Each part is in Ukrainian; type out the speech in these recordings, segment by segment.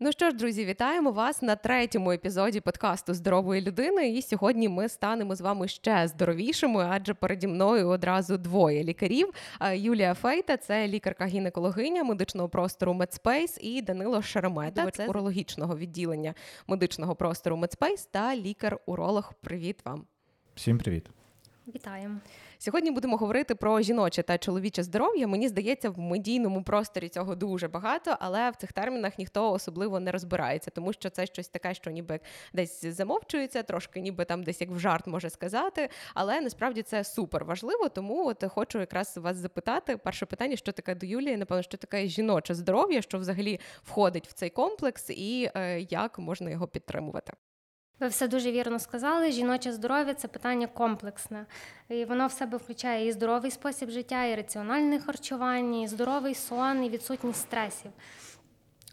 Ну що ж, друзі, вітаємо вас на третьому епізоді подкасту Здорової людини. І сьогодні ми станемо з вами ще здоровішими, адже переді мною одразу двоє лікарів. Юлія Фейта, це лікарка-гінекологиня медичного простору Медспейс, і Данило Шеремета, це урологічного відділення медичного простору Медспейс та лікар-уролог. Привіт вам. Всім привіт. Вітаємо. Сьогодні будемо говорити про жіноче та чоловіче здоров'я. Мені здається, в медійному просторі цього дуже багато, але в цих термінах ніхто особливо не розбирається, тому що це щось таке, що ніби десь замовчується, трошки ніби там десь як в жарт може сказати. Але насправді це супер важливо. Тому от хочу якраз вас запитати. Перше питання, що таке до Юлії, напевно, що таке жіноче здоров'я, що взагалі входить в цей комплекс, і е, як можна його підтримувати. Ви все дуже вірно сказали. Жіноче здоров'я це питання комплексне. І Воно в себе включає і здоровий спосіб життя, і раціональне харчування, і здоровий сон, і відсутність стресів.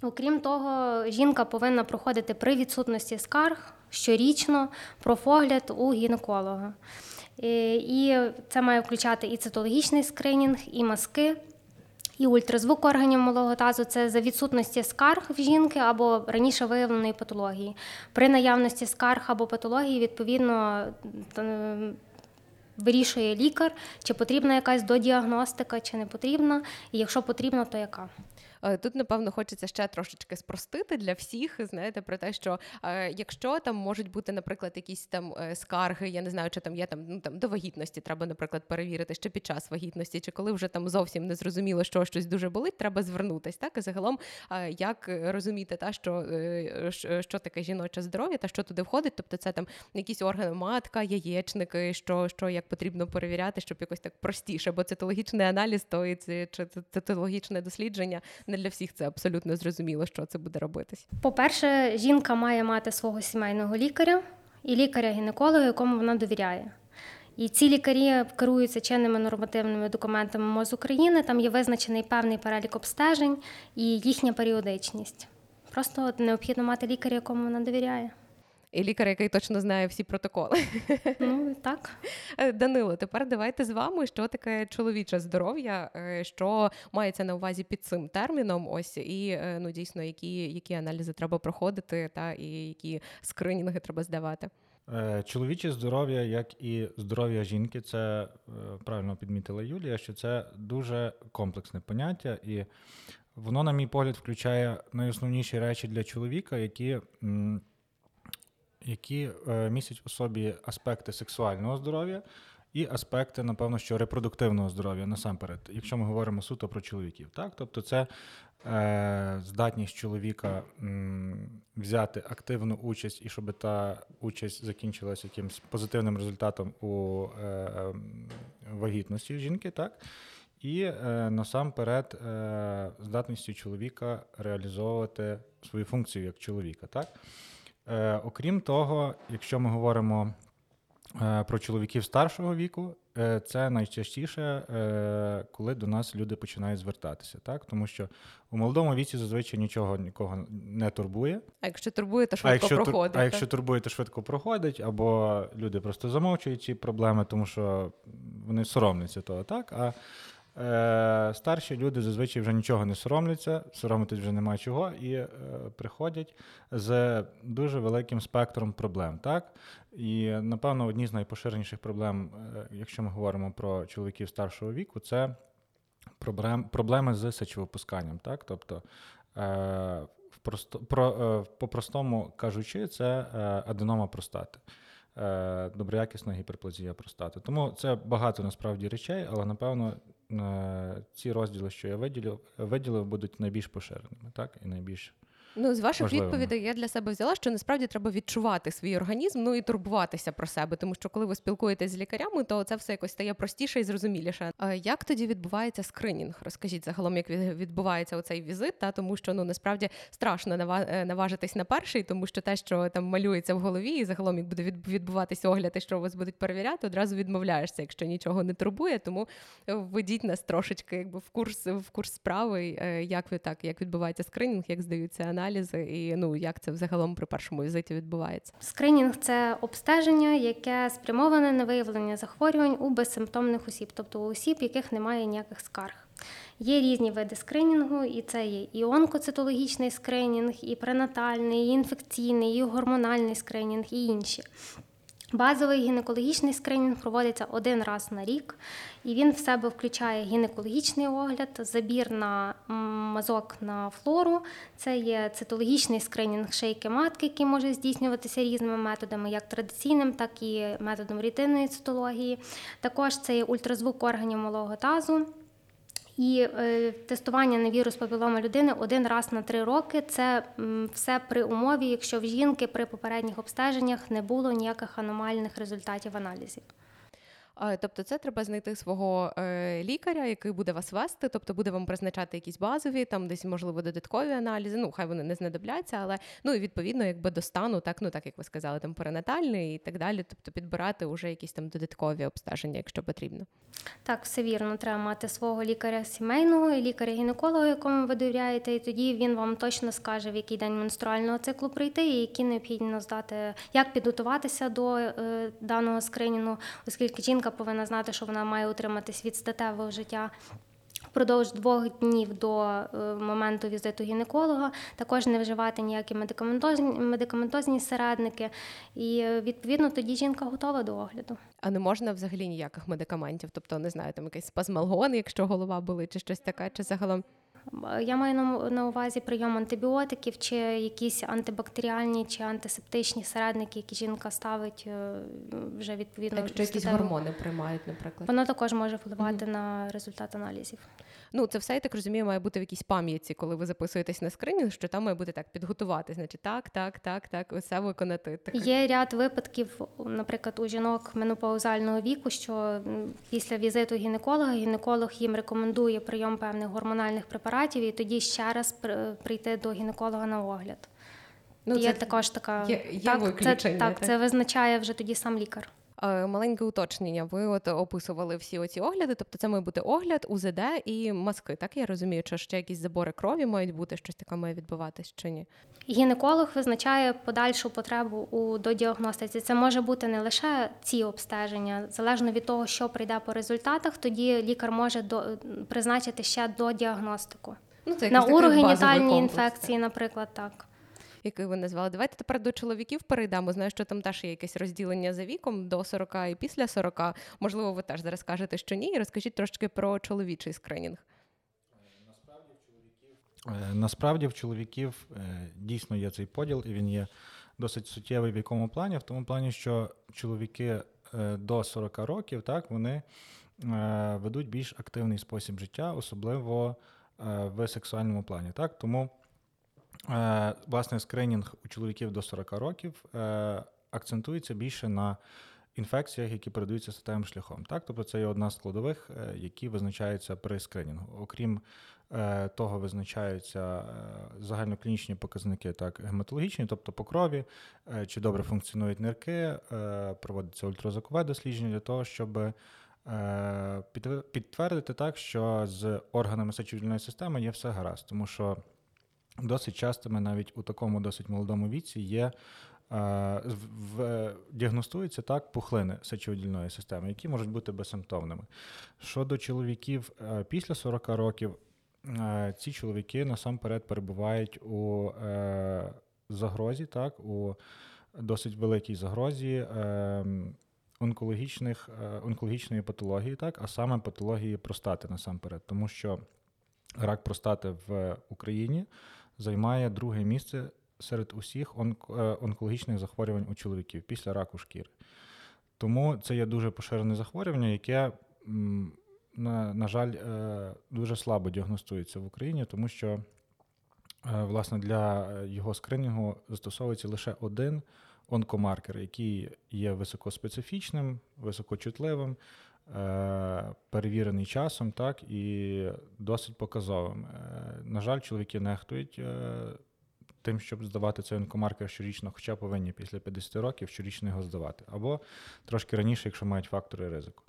Окрім того, жінка повинна проходити при відсутності скарг щорічно профогляд у гінеколога. І це має включати і цитологічний скринінг, і маски. І ультразвук органів малого тазу це за відсутності скарг в жінки або раніше виявленої патології. При наявності скарг або патології, відповідно, вирішує лікар, чи потрібна якась додіагностика, чи не потрібна, і якщо потрібна, то яка. Е, тут, напевно, хочеться ще трошечки спростити для всіх, знаєте, про те, що е, якщо там можуть бути, наприклад, якісь там е, скарги, я не знаю, чи там є там ну там до вагітності, треба, наприклад, перевірити, що під час вагітності, чи коли вже там зовсім не зрозуміло, що щось дуже болить, треба звернутись. Так і загалом, як розуміти, та що що таке жіноче здоров'я, та що туди входить, тобто це там якісь органи матка, яєчники, що що як потрібно перевіряти, щоб якось так простіше, бо цитологічний аналіз, то і це чи цитологічне дослідження не для всіх це абсолютно зрозуміло, що це буде робитись. По-перше, жінка має мати свого сімейного лікаря і лікаря-гінеколога, якому вона довіряє. І ці лікарі керуються чинними нормативними документами МОЗ України. Там є визначений певний перелік обстежень і їхня періодичність. Просто необхідно мати лікаря, якому вона довіряє і лікар, який точно знає всі протоколи. Ну так. Е, Данило, тепер давайте з вами, що таке чоловіче здоров'я, е, що мається на увазі під цим терміном. Ось і е, ну дійсно, які які аналізи треба проходити, та і які скринінги треба здавати. Чоловіче здоров'я, як і здоров'я жінки, це правильно підмітила Юлія, що це дуже комплексне поняття, і воно, на мій погляд, включає найосновніші речі для чоловіка, які які е, містять у собі аспекти сексуального здоров'я і аспекти, напевно, що репродуктивного здоров'я насамперед, якщо ми говоримо суто про чоловіків. Так? Тобто це е, здатність чоловіка м, взяти активну участь і щоб та участь закінчилася якимось позитивним результатом у е, вагітності жінки. так? І е, насамперед е, здатністю чоловіка реалізовувати свою функцію як чоловіка. так? Е, Окрім того, якщо ми говоримо е, про чоловіків старшого віку, е, це найчастіше, е, коли до нас люди починають звертатися, так тому що у молодому віці зазвичай нічого нікого не турбує. А якщо турбує, то швидко а якщо, проходить. А якщо турбує, то швидко проходить, або люди просто замовчують ці проблеми, тому що вони соромляться того, так. А Е, Старші люди зазвичай вже нічого не соромляться, соромитись вже нема чого, і е, приходять з дуже великим спектром проблем. Так? І, напевно, одні з найпоширеніших проблем, е, якщо ми говоримо про чоловіків старшого віку, це проблем, проблеми з сечовипусканням. Так? Тобто, е, просто, про, по-простому кажучи, це аденома простати. Доброякісна гіперплазія простати. Тому це багато насправді речей, але напевно ці розділи, що я виділив, виділив, будуть найбільш поширеними, так і найбільш Ну, з ваших відповідей я для себе взяла, що насправді треба відчувати свій організм, ну і турбуватися про себе, тому що коли ви спілкуєтесь з лікарями, то це все якось стає простіше і зрозуміліше. А як тоді відбувається скринінг? Розкажіть загалом, як відбувається оцей візит, та тому що ну насправді страшно е, наважитись на перший, тому що те, що там малюється в голові, і загалом як буде відбуватися огляд, і що вас будуть перевіряти, одразу відмовляєшся, якщо нічого не турбує. Тому введіть нас трошечки, якби в курс в курс справи, е, як ви так, як відбувається скринінг, як здаються аналізи аналізи, і ну як це взагалом при першому візиті відбувається? Скринінг це обстеження, яке спрямоване на виявлення захворювань у безсимптомних осіб, тобто у осіб, яких немає ніяких скарг. Є різні види скринінгу, і це є і онкоцитологічний скринінг, і пренатальний, і інфекційний, і гормональний скринінг, і інші. Базовий гінекологічний скринінг проводиться один раз на рік, і він в себе включає гінекологічний огляд, забір на мазок на флору. Це є цитологічний скринінг шейки матки, який може здійснюватися різними методами, як традиційним, так і методом рітинної цитології. Також це є ультразвук органів малого тазу. І е, тестування на вірус папіломи людини один раз на три роки це все при умові, якщо в жінки при попередніх обстеженнях не було ніяких аномальних результатів аналізів. Тобто, це треба знайти свого е, лікаря, який буде вас вести, тобто буде вам призначати якісь базові, там десь можливо додаткові аналізи. Ну, хай вони не знадобляться, але ну і відповідно, якби до стану, так ну так як ви сказали, там перинатальний і так далі. Тобто підбирати вже якісь там додаткові обстеження, якщо потрібно. Так, все вірно, треба мати свого лікаря сімейного лікаря-гінеколога, якому ви довіряєте, і тоді він вам точно скаже, в який день менструального циклу прийти, і які необхідно здати, як підготуватися до е, даного скринінгу, оскільки жінка повинна знати, що вона має утриматись від статевого життя. Впродовж двох днів до е, моменту візиту гінеколога також не вживати ніякі медикаментозні медикаментозні середники, і е, відповідно тоді жінка готова до огляду. А не можна взагалі ніяких медикаментів, тобто не знаю, там якийсь спазмалгон, якщо голова болить, чи щось таке, чи загалом. Я маю на увазі прийом антибіотиків, чи якісь антибактеріальні чи антисептичні середники, які жінка ставить е, вже відповідно. Якщо якісь гормони приймають, наприклад. Воно також може впливати угу. на результат аналізів. Ну, це все, я так розумію, має бути в якійсь пам'ятці, коли ви записуєтесь на скринінг, що там має бути так підготувати. Значить, так, так, так, так, усе виконати. Так. Є ряд випадків, наприклад, у жінок менопаузального віку, що після візиту гінеколога гінеколог їм рекомендує прийом певних гормональних препаратів, і тоді ще раз прийти до гінеколога на огляд. Ну, Є це також така є, є так, це, так, так, це визначає вже тоді сам лікар. Е, маленьке уточнення. Ви от описували всі оці огляди, тобто це має бути огляд, УЗД і маски. Так я розумію, чи ще якісь забори крові мають бути, щось таке має відбуватись чи ні? Гінеколог визначає подальшу потребу у додіагностиці. Це може бути не лише ці обстеження, залежно від того, що прийде по результатах, тоді лікар може до призначити ще до діагностику. Ну, це на урогенітальні інфекції, наприклад, так який ви назвали. Давайте тепер до чоловіків перейдемо. Знаю, що там теж є якесь розділення за віком до 40 і після 40. Можливо, ви теж зараз кажете, що ні. Розкажіть трошки про чоловічий скринінг. Насправді в чоловіків е, е, дійсно є цей поділ, і він є досить суттєвий в якому плані, в тому плані, що чоловіки е, до 40 років так, вони ведуть більш активний спосіб життя, особливо в сексуальному плані. Так? Тому Е, власне, скринінг у чоловіків до 40 років е, акцентується більше на інфекціях, які передаються статевим шляхом. Так? Тобто це є одна з складових, е, які визначаються при скринінгу. Окрім того, визначаються загальноклінічні показники, так, гематологічні, тобто по крові, чи добре функціонують нирки, проводиться ультразвукове дослідження для того, щоб підтвердити так, що з органами сечовільної системи є все гаразд, тому що досить частими навіть у такому досить молодому віці є. В, діагностуються так пухлини сечовидільної системи, які можуть бути безсимптомними. Щодо чоловіків е, після 40 років, е, ці чоловіки насамперед перебувають у е, загрозі, так, у досить великій загрозі онкологічних, онкологічної патології, так, а саме патології простати насамперед, тому що рак простати в Україні займає друге місце серед усіх е, онкологічних захворювань у чоловіків після раку шкіри. Тому це є дуже поширене захворювання, яке, на, на жаль, е, дуже слабо діагностується в Україні, тому що е, власне для його скринінгу застосовується лише один онкомаркер, який є високоспецифічним, високочутливим, перевірений часом, так і досить показовим. Е, на жаль, чоловіки нехтують е, тим, щоб здавати цей онкомаркер щорічно, хоча повинні після 50 років щорічно його здавати, або трошки раніше, якщо мають фактори ризику.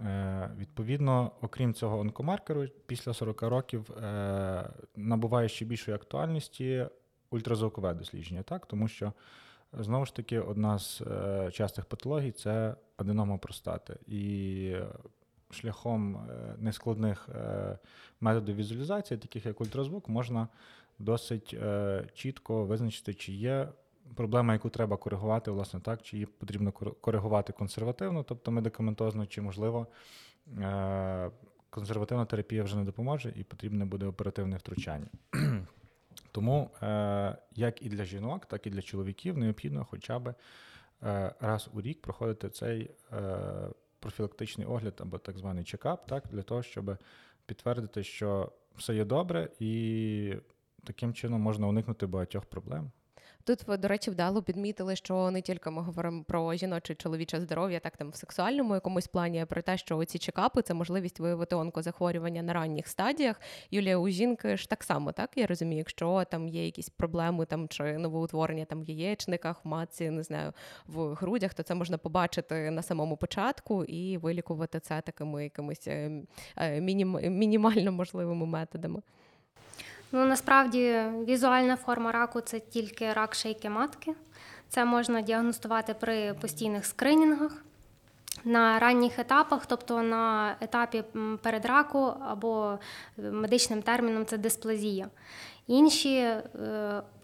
Е, відповідно, окрім цього онкомаркеру, після 40 років набуває ще більшої актуальності ультразвукове дослідження, так? тому що Знову ж таки, одна з е, частих патологій це аденома простати. І шляхом е, нескладних е, методів візуалізації, таких як ультразвук, можна досить е, чітко визначити, чи є проблема, яку треба коригувати, власне так, чи її потрібно коригувати консервативно, тобто медикаментозно, чи можливо консервативна терапія вже не допоможе і потрібне буде оперативне втручання. Тому як і для жінок, так і для чоловіків необхідно хоча б раз у рік проходити цей профілактичний огляд або так званий чекап, так, для того, щоб підтвердити, що все є добре, і таким чином можна уникнути багатьох проблем. Тут ви, до речі, вдало підмітили, що не тільки ми говоримо про жіноче чоловіче здоров'я, так там в сексуальному якомусь плані, а про те, що ці чекапи це можливість виявити онкозахворювання на ранніх стадіях. Юлія, у жінки ж так само, так я розумію, якщо там є якісь проблеми там чи новоутворення там в яєчниках, в матці, не знаю, в грудях, то це можна побачити на самому початку і вилікувати це такими якимись е, е, мінім, мінімально можливими методами. Ну насправді візуальна форма раку це тільки рак шейки матки. Це можна діагностувати при постійних скринінгах. На ранніх етапах, тобто на етапі передраку або медичним терміном це дисплазія. Інші, е,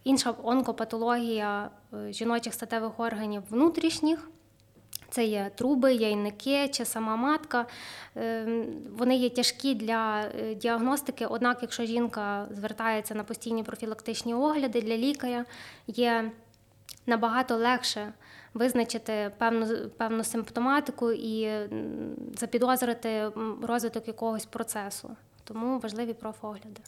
Інша онкопатологія е, жіночих статевих органів внутрішніх це є труби, яйники чи сама матка. Ем, вони є тяжкі для е, діагностики. Однак, якщо жінка звертається на постійні профілактичні огляди для лікаря, є набагато легше визначити певну певну симптоматику і запідозрити розвиток якогось процесу. Тому важливі профогляди.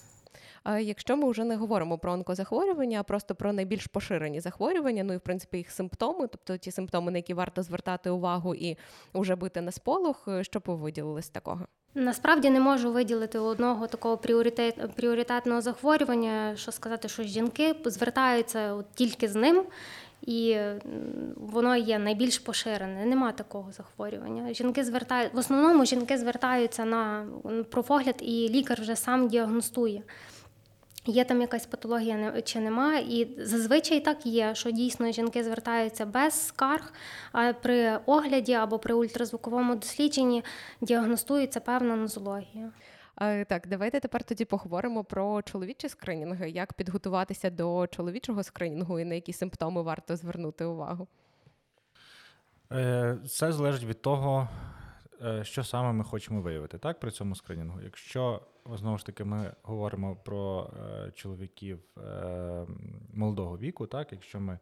Якщо ми вже не говоримо про онкозахворювання, а просто про найбільш поширені захворювання, ну і в принципі їх симптоми, тобто ті симптоми, на які варто звертати увагу і вже бити на сполох, е, що б ви виділили з такого? Насправді не можу виділити одного такого пріоритет, пріоритетного захворювання, що сказати, що жінки звертаються от тільки з ним, і воно є найбільш поширене. Нема такого захворювання. Жінки звертають в основному жінки звертаються на профогляд, і лікар вже сам діагностує. Є там якась патологія чи нема, і зазвичай так є, що дійсно жінки звертаються без скарг, а при огляді або при ультразвуковому дослідженні діагностується певна нозологія. Так, давайте тепер тоді поговоримо про чоловічі скринінги. Як підготуватися до чоловічого скринінгу і на які симптоми варто звернути увагу? Це залежить від того, Е, що саме ми хочемо виявити так, при цьому скринінгу. Якщо знову ж таки ми говоримо про е, чоловіків е, молодого віку, так, якщо ми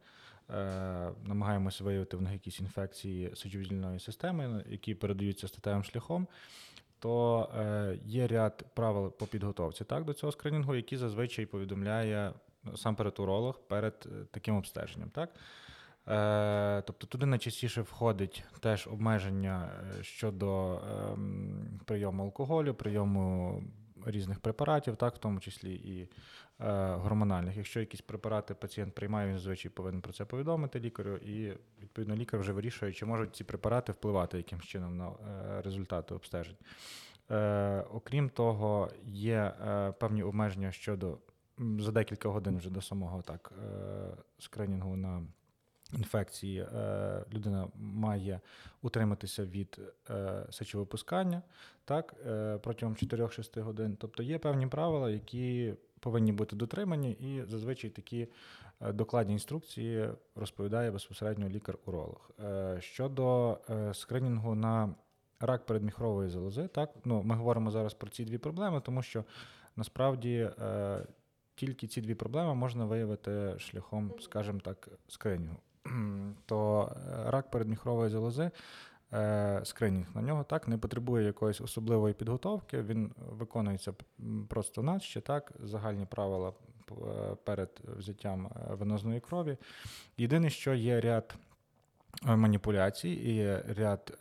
намагаємося виявити в них якісь інфекції сечовидільної системи, які передаються статевим шляхом, то є ряд правил по підготовці так, до цього скринінгу, які зазвичай повідомляє сам перед перед таким обстеженням. Так? Е, тобто туди найчастіше входить теж обмеження е, щодо ем, прийому алкоголю, прийому різних препаратів, так, в тому числі і е, гормональних. Якщо якісь препарати пацієнт приймає, він зазвичай повинен про це повідомити лікарю, і відповідно лікар вже вирішує, чи можуть ці препарати впливати якимось чином на результати обстежень. Окрім того, є певні обмеження щодо за декілька годин вже до самого так скринінгу на інфекції е, людина має утриматися від е, сечовипускання так, е, протягом 4-6 годин. Тобто є певні правила, які повинні бути дотримані, і зазвичай такі докладні інструкції розповідає безпосередньо лікар-уролог. Щодо скринінгу на рак передміхрової залози, так, ну, ми говоримо зараз про ці дві проблеми, тому що насправді. Тільки ці дві проблеми можна виявити шляхом, скажімо так, скринінгу. то е, рак передміхрової залози. Е, скринінг на нього так не потребує якоїсь особливої підготовки. Він виконується просто наче так, загальні правила е, перед взяттям венозної крові. Єдине, що є ряд маніпуляцій і ряд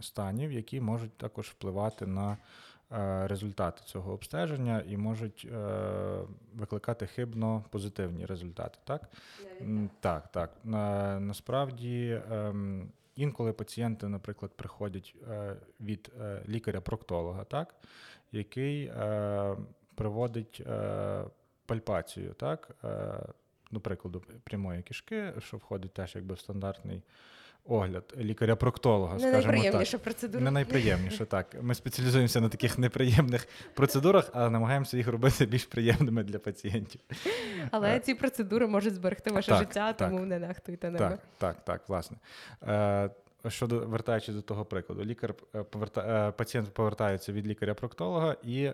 станів, які можуть також впливати на Е, результати цього обстеження і можуть е, викликати хибно позитивні результати. Так, так. так. Насправді. Ем, інколи пацієнти, наприклад, приходять е, від лікаря-проктолога, так, який проводить пальпацію, так, до прикладу, прямої кишки, що входить теж якби в стандартний огляд лікаря-проктолога. Не найприємніша так. процедура. Не найприємніше, так. Ми спеціалізуємося на таких неприємних процедурах, але намагаємося їх робити більш приємними для пацієнтів. Але Е, ці процедури можуть зберегти ваше так, життя, так. тому не нехтуйте ними. Так, так, так, власне. Е, щодо вертаючись до того прикладу, лікар е, поверта, пацієнт повертається від лікаря-проктолога і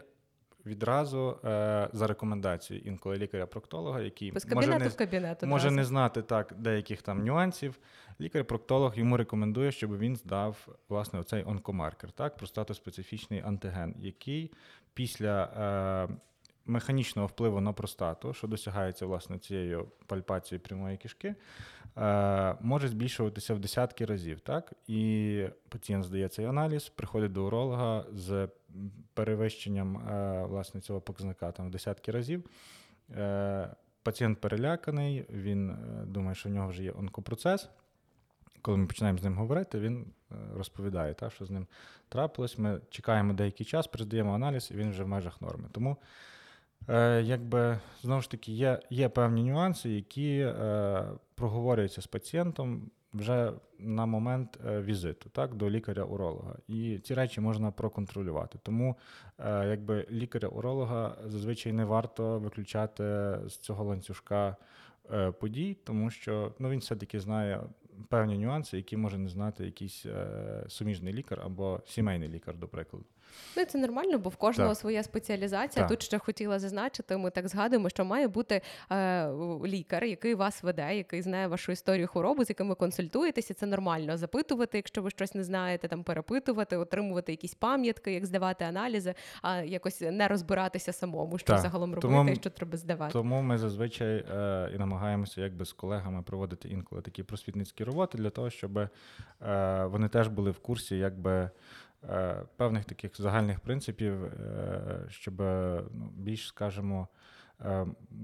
відразу е, за рекомендацією інколи лікаря-проктолога, який Без може не, в кабінет може не знати так деяких там нюансів. Лікар-проктолог йому рекомендує, щоб він здав власне оцей онкомаркер, так, простатоспецифічний антиген, який після е, механічного впливу на простату, що досягається власне цією пальпацією прямої кишки, може збільшуватися в десятки разів. Так? І пацієнт здає цей аналіз, приходить до уролога з перевищенням е, власне, цього показника там, в десятки разів. Е, Пацієнт переляканий, він е, думає, що в нього вже є онкопроцес. Коли ми починаємо з ним говорити, він е, розповідає, та, що з ним трапилось. Ми чекаємо деякий час, передаємо аналіз, і він вже в межах норми. Тому, е, якби знову ж таки, є, є певні нюанси, які е, проговорюються з пацієнтом вже на момент е, візиту так, до лікаря-уролога. І ці речі можна проконтролювати. Тому е, якби лікаря-уролога зазвичай не варто виключати з цього ланцюжка е, подій, тому що ну, він все-таки знає певні нюанси, які може не знати якийсь е, суміжний лікар або сімейний лікар, до прикладу. Ну, це нормально, бо в кожного Так. своя спеціалізація. Так. Тут ще хотіла зазначити, ми так згадуємо, що має бути е, лікар, який вас веде, який знає вашу історію хвороби, з яким ви консультуєтеся. Це нормально запитувати, якщо ви щось не знаєте, там перепитувати, отримувати якісь пам'ятки, як здавати аналізи, а якось не розбиратися самому, що Так. загалом робити Тому- і що треба здавати. Тому ми зазвичай е, і намагаємося якби з колегами проводити інколи такі просвітницькі роботи для того, щоб е, вони теж були в курсі якби, е, певних таких загальних принципів, е, щоб ну, більш, скажімо,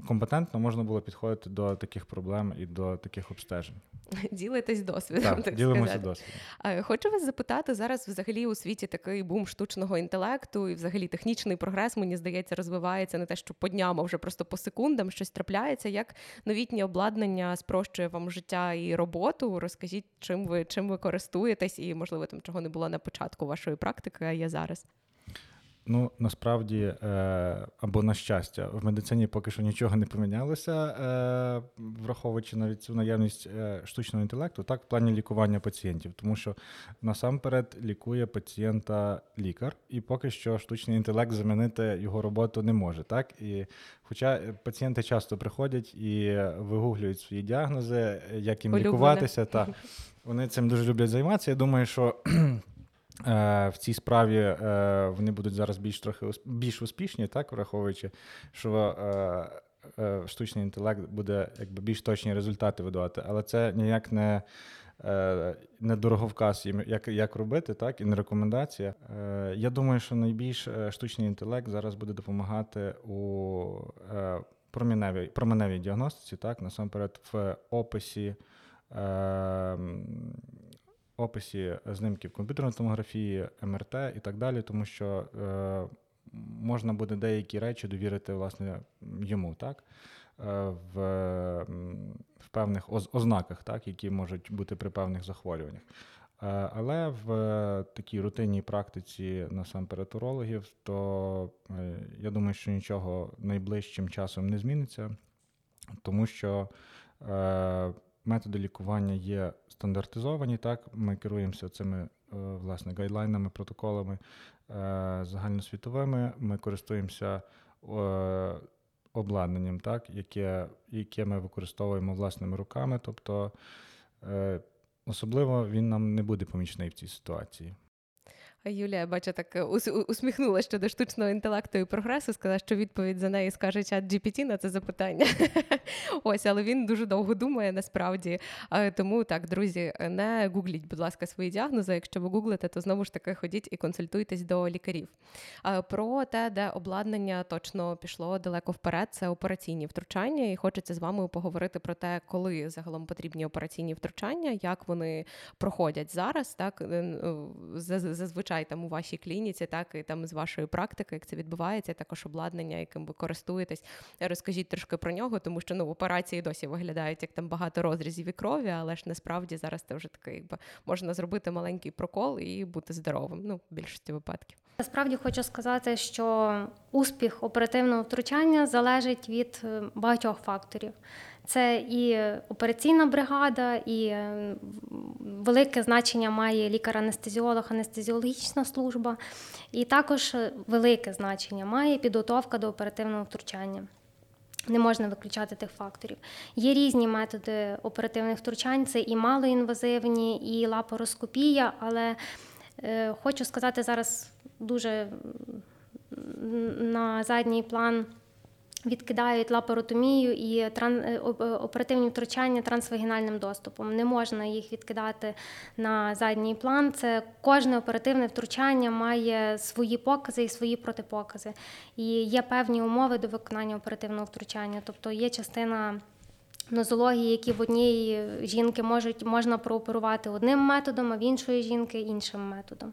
компетентно можна було підходити до таких проблем і до таких обстежень. Ділитесь досвідом. Так, так ділимося сказати. досвідом. Хочу вас запитати зараз. Взагалі у світі такий бум штучного інтелекту і взагалі технічний прогрес, мені здається, розвивається не те, що по дням, а вже просто по секундам щось трапляється. Як новітнє обладнання спрощує вам життя і роботу? Розкажіть, чим ви чим ви користуєтесь, і можливо там чого не було на початку вашої практики, а є зараз. Ну, насправді, е, або на щастя, в медицині поки що нічого не помінялося, е, враховуючи навіть цю наявність е, штучного інтелекту, так, в плані лікування пацієнтів, тому що насамперед лікує пацієнта лікар, і поки що штучний інтелект замінити його роботу не може. Так? І хоча пацієнти часто приходять і вигуглюють свої діагнози, як їм Улюблене. лікуватися, та вони цим дуже люблять займатися. Я думаю, що. Е, В цій справі е, вони будуть зараз більш трохи більш успішні, так враховуючи, що е, штучний інтелект буде якби більш точні результати видавати, але це ніяк не, не дороговказ як, як робити, так і не рекомендація. Я думаю, що найбільш штучний інтелект зараз буде допомагати у променевій, променевій діагностиці, так насамперед в описі. Описі знімків комп'ютерної томографії, МРТ і так далі, тому що е, можна буде деякі речі довірити власне йому, так? Е, в, в певних ознаках, так, які можуть бути при певних захворюваннях. Е, Але в такій рутинній практиці насамперед урологів, то е, я думаю, що нічого найближчим часом не зміниться, тому що е, методи лікування є стандартизовані. Так, ми керуємося цими е, власне гайдлайнами, протоколами е, загальносвітовими. Ми користуємося е, обладнанням, так, яке, яке ми використовуємо власними руками. Тобто особливо він нам не буде помічний в цій ситуації. Юлія, бачу, так ус- усміхнулася щодо штучного інтелекту і прогресу, сказала, що відповідь за неї скаже чат GPT на це запитання. Ось, але він дуже довго думає насправді. Е, Тому так, друзі, не гугліть, будь ласка, свої діагнози. Якщо ви гуглите, то знову ж таки ходіть і консультуйтесь до лікарів. Е, Про те, де обладнання точно пішло далеко вперед, це операційні втручання. І хочеться з вами поговорити про те, коли загалом потрібні операційні втручання, як вони проходять зараз. Так е, е, заз- зазвичай зазвичай там у вашій клініці, так і там з вашої практики, як це відбувається, також обладнання, яким ви користуєтесь. Розкажіть трошки про нього, тому що ну операції досі виглядають як там багато розрізів і крові, але ж насправді зараз це вже таке, якби можна зробити маленький прокол і бути здоровим. Ну, в більшості випадків. Насправді хочу сказати, що успіх оперативного втручання залежить від е, багатьох факторів. Це і операційна бригада, і е, велике значення має лікар-анестезіолог, анестезіологічна служба, і також велике значення має підготовка до оперативного втручання. Не можна виключати тих факторів. Є різні методи оперативних втручань, це і малоінвазивні, і лапароскопія, але е, хочу сказати зараз дуже на задній план відкидають лапаротомію і. Е, е, оперативні втручання трансвагінальним доступом. Не можна їх відкидати на задній план. Це кожне оперативне втручання має свої покази і свої протипокази. І є певні умови до виконання оперативного втручання, тобто є частина. Нозології, які в одній жінки можуть можна прооперувати одним методом, а в іншої жінки іншим методом.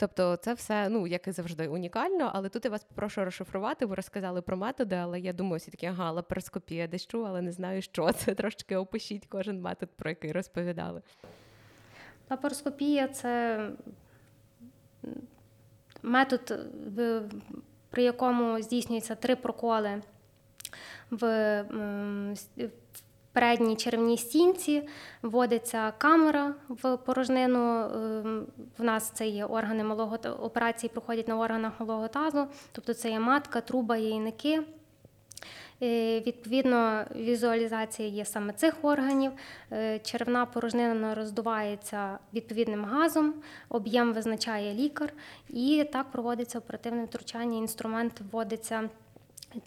Тобто, це все, ну як і завжди, унікально. Але тут я вас попрошу розшифрувати. Ви розказали про методи, але я думаю, всі такі ага, лапароскопія десь чув, але не знаю, що це. Трошки опишіть кожен метод, про який розповідали. Лапароскопія це метод, при якому здійснюється три проколи в передній черевній стінці вводиться камера в порожнину. Ем, в нас це є органи малого операції, проходять на органах малого тазу, тобто це є матка, труба, яйники. Е, відповідно, візуалізація є саме цих органів. Е, черевна порожнина роздувається відповідним газом, об'єм визначає лікар, і так проводиться оперативне втручання. Інструмент вводиться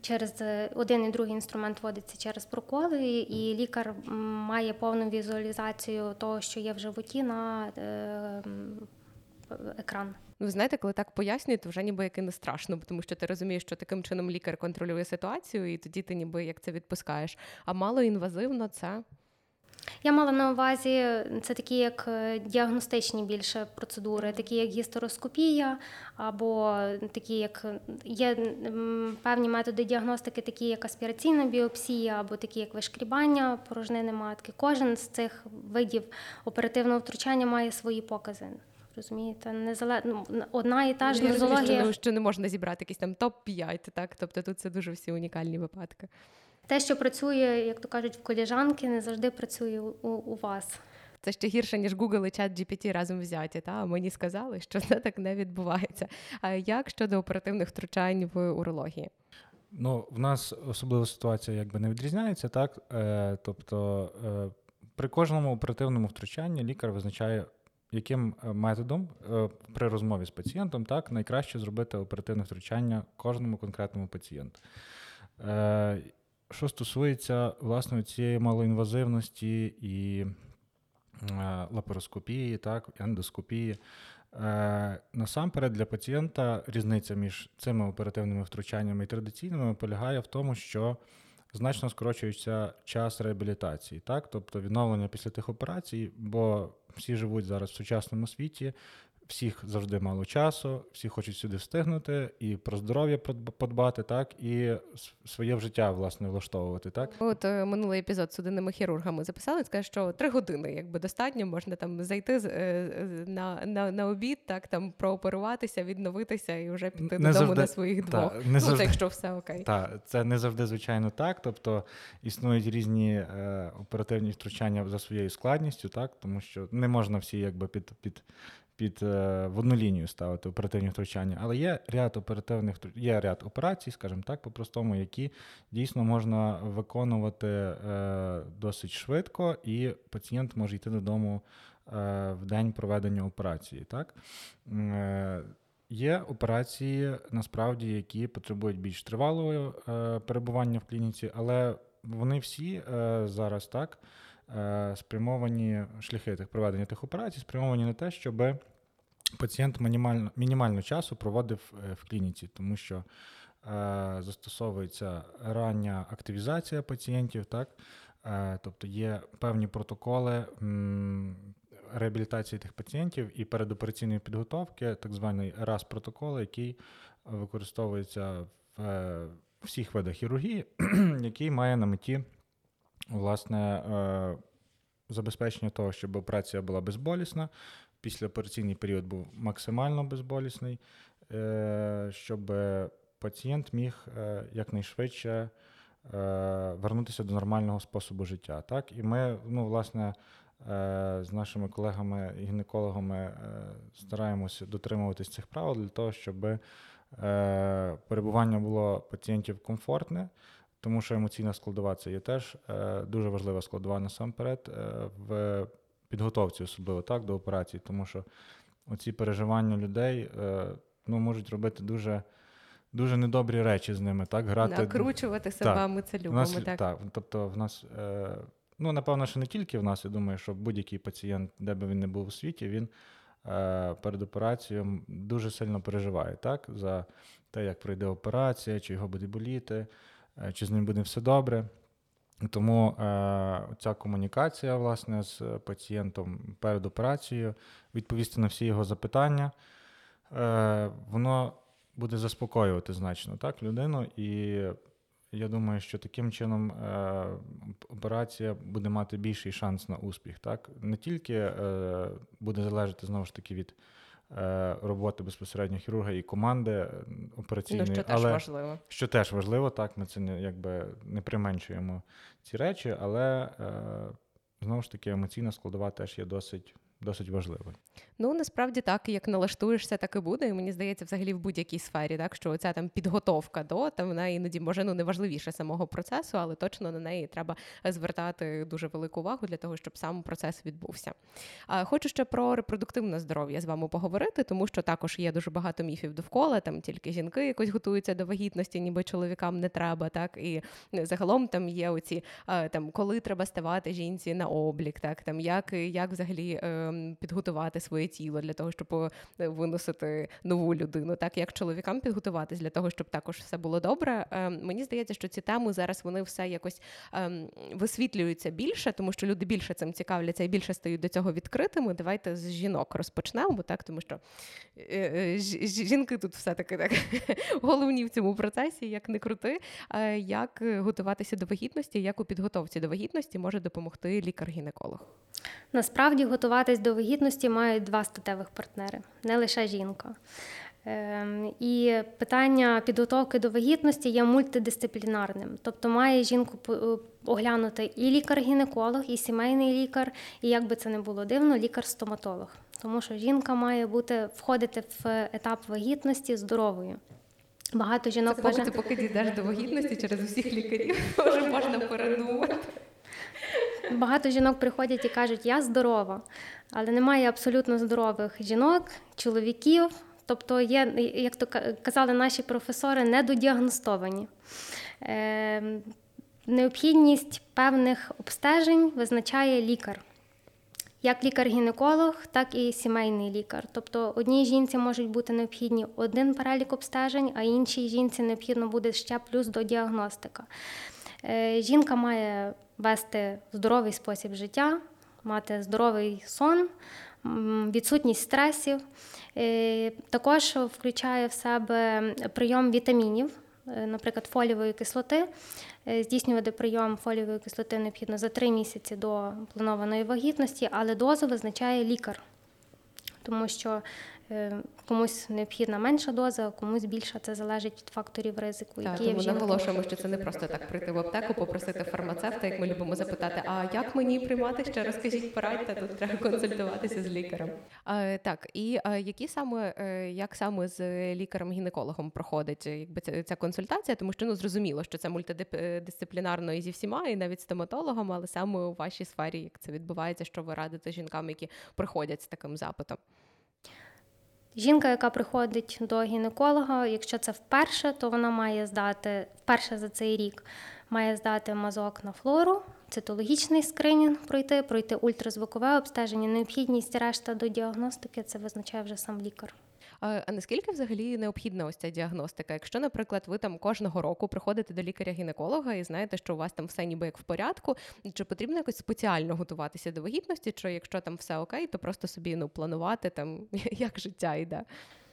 через е, один і другий інструмент вводиться через проколи, і лікар має повну візуалізацію того, що є в животі на е, екран. Ви знаєте, коли так пояснюють, то вже ніби як і не страшно, тому що ти розумієш, що таким чином лікар контролює ситуацію, і тоді ти ніби як це відпускаєш. А малоінвазивно це. Я мала на увазі це такі як е, діагностичні більше процедури, такі як гістероскопія, або такі, як є певні методи діагностики, такі як аспіраційна біопсія, або такі як вишкрібання порожнини матки. Кожен з цих видів оперативного втручання має свої покази. Розумієте, незалежно ну, одна і та ж нозологія. Що, що не можна зібрати якийсь там топ 5 так тобто тут це дуже всі унікальні випадки. Те, що працює, як то кажуть, в коліжанки, не завжди працює у, у вас. Це ще гірше, ніж Google і чат GPT разом взяті. Та мені сказали, що це так не відбувається. А як щодо оперативних втручань в урології? Ну, в нас особлива ситуація якби не відрізняється, так? Е, Тобто е, при кожному оперативному втручанні лікар визначає, яким е, методом е, при розмові з пацієнтом так найкраще зробити оперативне втручання кожному конкретному пацієнту. Що стосується власне цієї малоінвазивності і е, лапароскопії, так, ендоскопії, е, насамперед для пацієнта різниця між цими оперативними втручаннями і традиційними полягає в тому, що значно скорочується час реабілітації, так, тобто відновлення після тих операцій, бо всі живуть зараз в сучасному світі, всіх завжди мало часу, всі хочуть сюди встигнути, і про здоров'я подбати, так, і своє життя власне влаштовувати. Так, от е, минулий епізод з судинними хірургами записали. Сказали, що три години якби достатньо, можна там зайти е, на на, на обід, так там прооперуватися, відновитися і вже піти не додому завжди, на своїх та, двох. Не ну, завжди, це якщо все окей. Так, це не завжди звичайно так. Тобто існують різні е, оперативні втручання за своєю складністю, так тому що не можна всі якби під під під е, в одну лінію ставити оперативні втручання, але є ряд оперативних є ряд операцій, скажімо так, по-простому, які дійсно можна виконувати е, досить швидко, і пацієнт може йти додому е, в день проведення операції. Так? Є операції, насправді, які потребують більш тривалого перебування в клініці, але вони всі зараз так. Спрямовані шляхи тих проведення тих операцій, спрямовані на те, щоб пацієнт мінімально мінімально часу проводив е, в клініці, тому що е, застосовується рання активізація пацієнтів, так? Е, тобто є певні протоколи реабілітації тих пацієнтів і передопераційної підготовки, так званий раз протокол який використовується в всіх видах хірургії, який має на меті власне забезпечення того, щоб операція була безболісна. Післяопераційний період був максимально безболісний, е, щоб пацієнт міг е, якнайшвидше е, вернутися до нормального способу життя. Так? І ми, ну, власне, з нашими колегами-гінекологами стараємося дотримуватись цих правил для того, щоб перебування було пацієнтів комфортне. Тому що емоційна складова це є теж е, дуже важлива складова насамперед е, в підготовці, особливо так, до операції, тому що оці переживання людей е, ну, можуть робити дуже дуже недобрі речі з ними. так, грати. Накручувати себе, так. ми це любимо. нас, так. так. Тобто, в нас, ну, напевно, що не тільки в нас, я думаю, що будь-який пацієнт, де би він не був у світі, він перед операцією дуже сильно переживає так, за те, як пройде операція, чи його буде боліти. Е, чи з ним буде все добре. Тому е, ця комунікація власне, з пацієнтом перед операцією, відповісти на всі його запитання, е, воно буде заспокоювати значно так, людину. І я думаю, що таким чином е, операція буде мати більший шанс на успіх. Так? Не тільки е, буде залежати знову ж таки від роботи безпосередньо хірурга і команди операційної, ну, що теж але важливо. що теж важливо, так ми це не якби не применшуємо ці речі, але е, знову ж таки емоційна складова теж є досить досить важливий. Ну насправді так, як налаштуєшся, так і буде. І мені здається, взагалі в будь-якій сфері, так що ця там підготовка до там вона іноді може ну не важливіше самого процесу, але точно на неї треба звертати дуже велику увагу для того, щоб сам процес відбувся. А хочу ще про репродуктивне здоров'я з вами поговорити, тому що також є дуже багато міфів довкола. Там тільки жінки якось готуються до вагітності, ніби чоловікам не треба, так і загалом там є оці там, коли треба ставати жінці на облік, так там як як взагалі. Ем, підготувати своє тіло для того, щоб е, виносити нову людину, так як чоловікам підготуватись для того, щоб також все було добре. Ем, мені здається, що ці теми зараз вони все якось ем, висвітлюються більше, тому що люди більше цим цікавляться і більше стають до цього відкритими. Давайте з жінок розпочнемо, так тому що е, е, жінки тут все таки так головні в цьому процесі, як не крути. Як готуватися до вагітності, як у підготовці до вагітності може допомогти лікар-гінеколог? Насправді готуватись до вагітності мають два статевих партнери, не лише жінка. Ем, і питання підготовки до вагітності є мультидисциплінарним, тобто має жінку е, оглянути і лікар-гінеколог, і сімейний лікар, і як би це не було дивно, лікар-стоматолог. Тому що жінка має бути входити в етап вагітності здоровою. Багато жінок Це, вважає... поки дійдеш до вагітності через усіх лікарів, вже можна передумати. Багато жінок приходять і кажуть, я здорова, але немає абсолютно здорових жінок, чоловіків. Тобто є, як то казали наші професори, недодіагностовані. Е, Необхідність певних обстежень визначає лікар. Як лікар-гінеколог, так і сімейний лікар. Тобто одній жінці можуть бути необхідні один перелік обстежень, а іншій жінці необхідно буде ще плюс до діагностика. Е, жінка має вести здоровий спосіб життя, мати здоровий сон, відсутність стресів. Е, також включає в себе прийом вітамінів, е, наприклад, фолієвої кислоти. Здійснювати прийом фолієвої кислоти необхідно за три місяці до планованої вагітності, але дозу визначає лікар, тому що Е, комусь необхідна менша доза, комусь більша. Це залежить від факторів ризику. Так, які тому наголошуємо, що це не просто так прийти в аптеку, попросити фармацевта, як ми любимо запитати, а як мені приймати ще розкажіть, порадьте, тут треба консультуватися з лікарем. А, Так, і а, які саме е, як саме з лікарем-гінекологом проходить якби ця, ця консультація, тому що ну зрозуміло, що це мультидисциплінарно і зі всіма, і навіть стоматологом, але саме у вашій сфері, як це відбувається, що ви радите жінкам, які приходять з таким запитом. Жінка, яка приходить до гінеколога, якщо це вперше, то вона має здати вперше за цей рік, має здати мазок на флору, цитологічний скринінг пройти, пройти ультразвукове обстеження, необхідність решта до діагностики це визначає вже сам лікар. А наскільки взагалі необхідна ось ця діагностика? Якщо, наприклад, ви там кожного року приходите до лікаря-гінеколога і знаєте, що у вас там все ніби як в порядку, чи потрібно якось спеціально готуватися до вагітності, чи якщо там все окей, то просто собі ну планувати там як життя йде?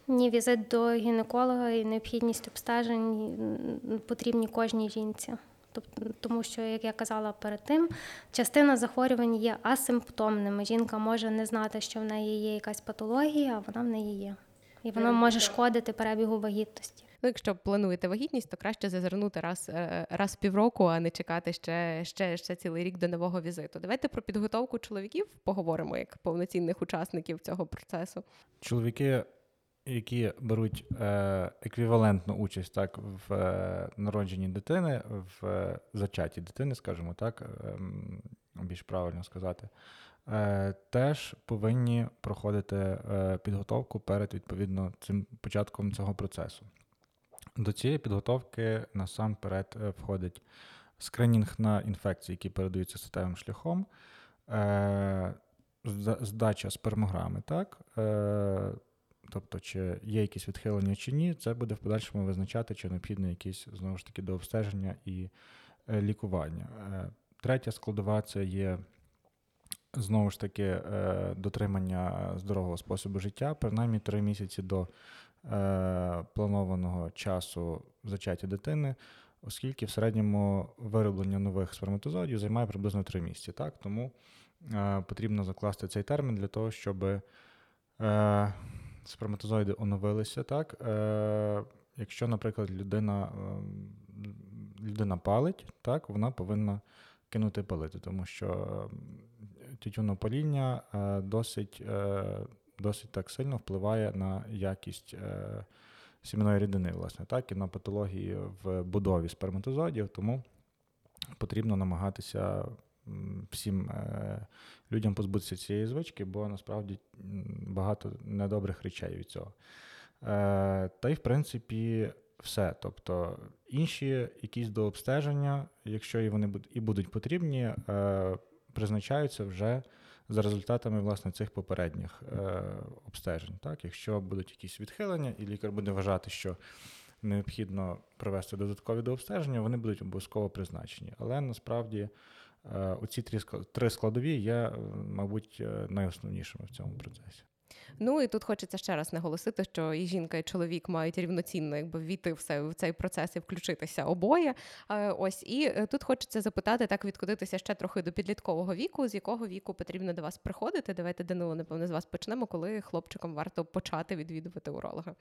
Ні, візит до гінеколога і необхідність обстежень потрібні кожній жінці. Тобто, тому що, як я казала перед тим, частина захворювань є асимптомними. Жінка може не знати, що в неї є якась патологія, а вона в неї є. І воно може шкодити перебігу вагітності. Ну, якщо плануєте вагітність, то краще зазирнути раз е, раз в півроку, а не чекати ще, ще, ще цілий рік до нового візиту. Давайте про підготовку чоловіків поговоримо як повноцінних учасників цього процесу. Чоловіки які беруть е, еквівалентну участь так в е, народженні дитини, в е, зачаті дитини, скажімо так, е, більш правильно сказати, е, теж повинні проходити е, підготовку перед відповідно цим початком цього процесу. До цієї підготовки насамперед е, входить скринінг на інфекції, які передаються статевим шляхом. Е, здача спермограми, так, Тобто, чи є якісь відхилення чи ні, це буде в подальшому визначати, чи необхідно якісь знову ж таки до обстеження і е, лікування. Е, третя складова це є знову ж таки е, дотримання здорового способу життя, принаймні три місяці до планованого часу зачаття дитини, оскільки в середньому вироблення нових сперматозоїдів займає приблизно три місяці. Так? Тому потрібно закласти цей термін для того, щоб сперматозоїди оновилися, так? Е, Якщо, наприклад, людина е, людина палить, так, вона повинна кинути палити, тому що тютюнопаління е, досить е, досить так сильно впливає на якість е, сімейної рідини, власне, так, і на патології в будові сперматозоїдів, тому потрібно намагатися всім людям позбутися цієї звички, бо насправді багато недобрих речей від цього. Та й, в принципі, все. Тобто інші якісь до обстеження, якщо і вони і будуть потрібні, призначаються вже за результатами власне цих попередніх обстежень. Так? Якщо будуть якісь відхилення, і лікар буде вважати, що необхідно провести додаткові до обстеження, вони будуть обов'язково призначені. Але насправді Е, оці три складові є, е, мабуть, е, найосновнішими в цьому процесі. Ну і тут хочеться ще раз наголосити, що і жінка, і чоловік мають рівноцінно якби війти все в цей процес і включитися обоє. Ось і тут хочеться запитати, так відкотитися ще трохи до підліткового віку, з якого віку потрібно до вас приходити. Давайте Данило, напевно, з вас почнемо, коли хлопчикам варто почати відвідувати уролога.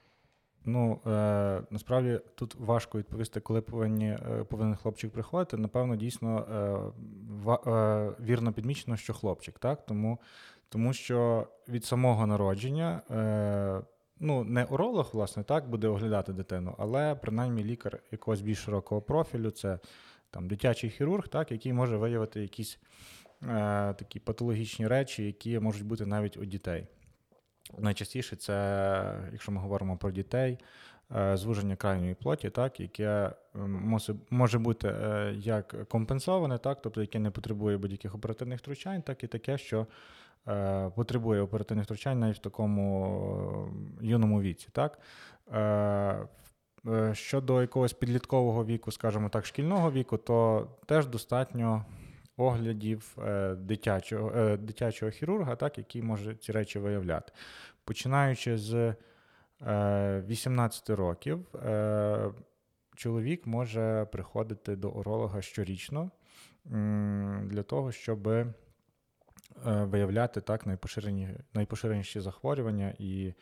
Ну е, насправді тут важко відповісти, коли повинні, е, повинен хлопчик приходити. Напевно, дійсно е, ва, е, вірно підмічено, що хлопчик, так? Тому тому що від самого народження е, ну, не уролог, власне, так, буде оглядати дитину, але принаймні лікар якогось більш широкого профілю, це там дитячий хірург, так, який може виявити якісь е, такі патологічні речі, які можуть бути навіть у дітей. Найчастіше це, якщо ми говоримо про дітей, е, звуження крайньої плоті, так, яке може бути е, як компенсоване, так, тобто яке не потребує будь-яких оперативних втручань, так і таке, що потребує оперативних втручань навіть в такому юному віці. Так. Щодо якогось підліткового віку, скажімо так, шкільного віку, то теж достатньо оглядів е, дитячого е, дитячого хірурга, так, який може ці речі виявляти. Починаючи з 18 е, років, чоловік може приходити до уролога щорічно для того, щоб виявляти так найпоширені, найпоширеніші захворювання і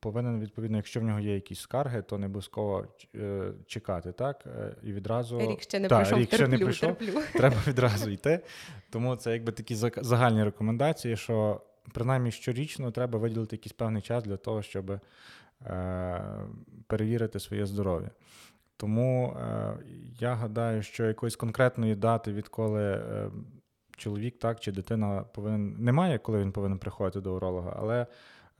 повинен, відповідно, якщо в нього є якісь скарги, то не обов'язково е, чекати, так? Е, і відразу рік ще не та, прийшов, рік терплю, ще не прийшов, терплю. треба відразу йти. Тому це якби такі загальні рекомендації, що принаймні щорічно треба виділити якийсь певний час для того, щоб е, перевірити своє здоров'я. Тому е, я гадаю, що якоїсь конкретної дати, відколи е, чоловік так чи дитина повинен немає, коли він повинен приходити до уролога, але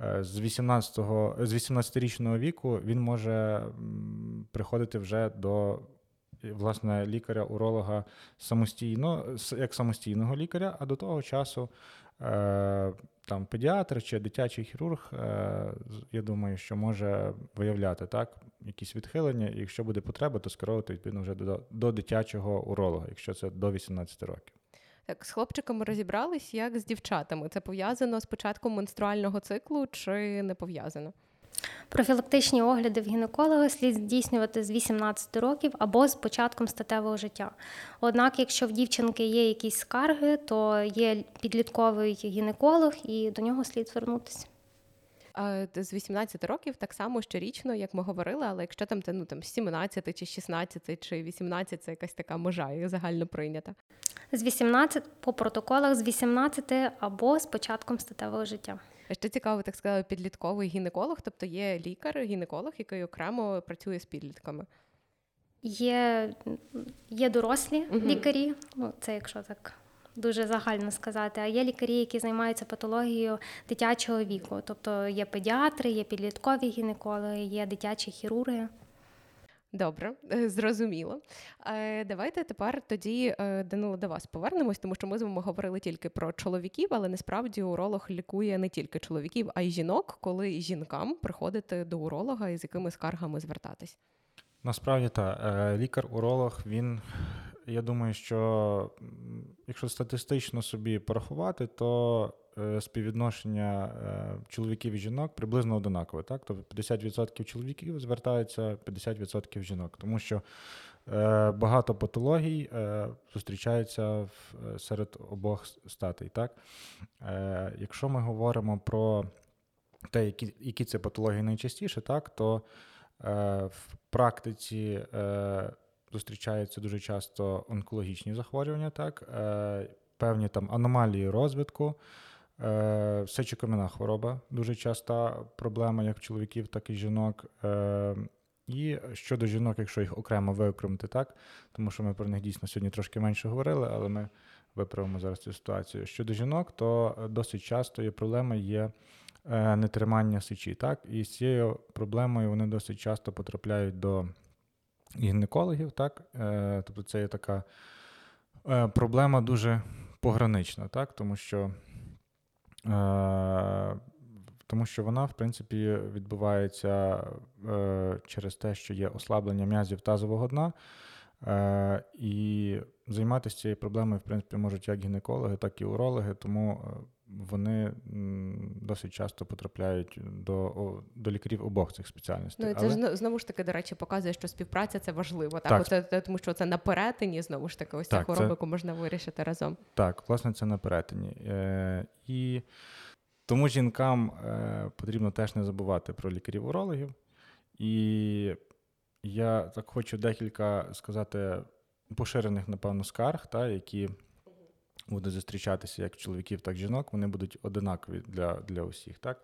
Е, з 18 з 18-річного віку він може приходити вже до власне лікаря-уролога самостійно, як самостійного лікаря, а до того часу е, там педіатр чи дитячий хірург, е, я думаю, що може виявляти так якісь відхилення, і якщо буде потреба, то скеровувати відповідно вже до, до дитячого уролога, якщо це до 18 років. Так, з хлопчиками розібрались, як з дівчатами. Це пов'язано з початком менструального циклу чи не пов'язано? Профілактичні огляди в гінеколога слід здійснювати з 18 років або з початком статевого життя. Однак, якщо в дівчинки є якісь скарги, то є підлітковий гінеколог і до нього слід звернутися. З 18 років так само щорічно, як ми говорили, але якщо там ну, там 17 чи 16 чи 18 це якась така межа загально прийнята. З 18 по протоколах з 18 або з початком статевого життя. Ще цікаво, так сказали, підлітковий гінеколог, тобто є лікар-гінеколог, який окремо працює з підлітками. Є є дорослі угу. лікарі, ну це якщо так дуже загально сказати, а є лікарі, які займаються патологією дитячого віку. Тобто є педіатри, є підліткові гінекологи, є дитячі хірурги. Добре, е, зрозуміло. Е, давайте тепер тоді е, Данило до вас повернемось, тому що ми з вами говорили тільки про чоловіків, але насправді уролог лікує не тільки чоловіків, а й жінок, коли жінкам приходити до уролога і з якими скаргами звертатись. Насправді так. Лікар-уролог він я думаю, що якщо статистично собі порахувати, то е, співвідношення е, чоловіків і жінок приблизно однакове. Так? Тобто 50% чоловіків звертаються, 50% жінок, тому що е, багато патологій зустрічаються серед обох статей. Так? Якщо ми говоримо про те, які які це патології найчастіше, так, то в практиці зустрічаються дуже часто онкологічні захворювання, так, е, певні там аномалії розвитку, е, сечокам'яна хвороба дуже часта проблема як чоловіків, так і жінок. Е, і щодо жінок, якщо їх окремо виокремити, так, тому що ми про них дійсно сьогодні трошки менше говорили, але ми виправимо зараз цю ситуацію. Щодо жінок, то досить часто є проблема є нетримання сечі. так, І з цією проблемою вони досить часто потрапляють до гінекологів, так? Е, тобто це є така е, проблема дуже погранична, так? тому що е, тому що вона, в принципі, відбувається через те, що є ослаблення м'язів тазового дна. І займатися цією проблемою, в принципі, можуть як гінекологи, так і урологи, тому вони досить часто потрапляють до до лікарів обох цих спеціальностей. Ну це Але... ж знову ж таки, до речі, показує, що співпраця це важливо. Так, так. Оце, тому що це на перетині, знову ж таки, ось ця хвороба, це... можна вирішити разом. Так, власне, це на перетині. Е, І тому жінкам е, потрібно теж не забувати про лікарів-урологів. І я так хочу декілька сказати поширених, напевно, скарг, та, які будуть зустрічатися як чоловіків, так і жінок, вони будуть одинакові для для усіх. Так?